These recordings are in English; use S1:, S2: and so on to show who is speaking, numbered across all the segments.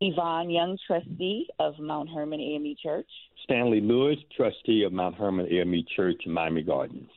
S1: Yvonne Young, trustee of Mount Hermon AME Church.
S2: Stanley Lewis, trustee of Mount Hermon AME Church in Miami Gardens.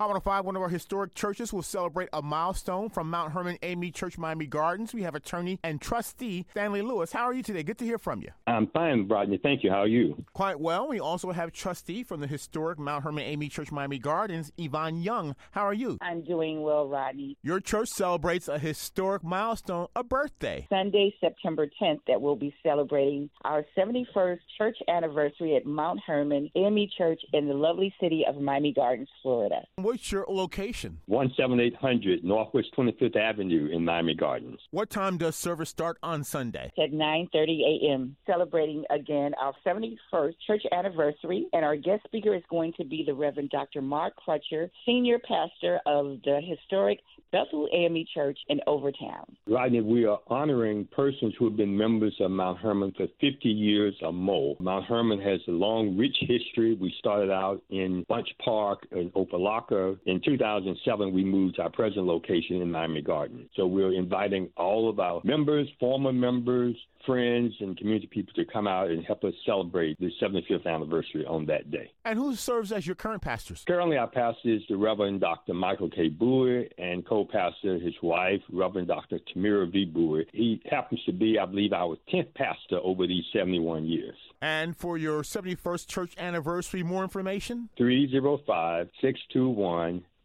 S3: Hot 105, one of our historic churches, will celebrate a milestone from Mount Hermon AME Church, Miami Gardens. We have attorney and trustee Stanley Lewis. How are you today? Good to hear from you.
S2: I'm fine, Rodney. Thank you. How are you?
S3: Quite well. We also have trustee from the historic Mount Hermon AME Church, Miami Gardens, Yvonne Young. How are you?
S1: I'm doing well, Rodney.
S3: Your church celebrates a historic milestone, a birthday.
S1: Sunday, September 10th, that we'll be celebrating our 71st church anniversary at Mount Hermon AME Church in the lovely city of Miami Gardens, Florida.
S3: What's your location?
S2: 17800 Northwest 25th Avenue in Miami Gardens.
S3: What time does service start on Sunday?
S1: At 9:30 a.m. Celebrating again our 71st church anniversary, and our guest speaker is going to be the Reverend Dr. Mark Crutcher, senior pastor of the historic Bethel AME Church in Overtown.
S2: Rodney, we are honoring persons who have been members of Mount Hermon for 50 years or more. Mount Hermon has a long, rich history. We started out in Bunche Park in In 2007, we moved to our present location in Miami Gardens. So we're inviting all of our members, former members, friends, and community people to come out and help us celebrate the 75th anniversary on that day.
S3: And who serves as your current pastors?
S2: Currently, our pastor is the Reverend Dr. Michael K. Bowie, and co-pastor, his wife, Reverend Dr. Tamira V. Bowie. He happens to be, I believe, our 10th pastor over these 71 years.
S3: And for your 71st church anniversary, more information?
S2: 305 621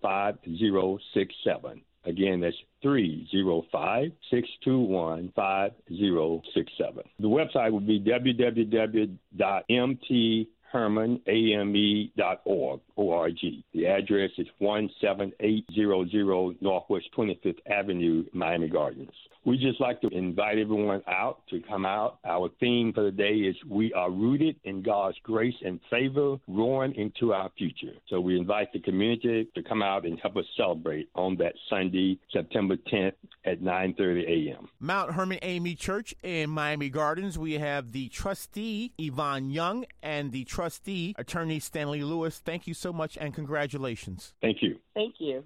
S2: 5067. Again, that's 305 621 5067. The website would be www.mthermoname.org. O-R-G. The address is 17800 Northwest 25th Avenue, Miami Gardens. We just like to invite everyone out to come out. Our theme for the day is We are rooted in God's grace and favor, roaring into our future. So we invite the community to come out and help us celebrate on that Sunday, September 10th at 9:30 a.m.
S3: Mount Hermon AME Church in Miami Gardens. We have the trustee Yvonne Young and the trustee attorney Stanley Lewis. Thank you so much and congratulations.
S2: Thank you.
S1: Thank you.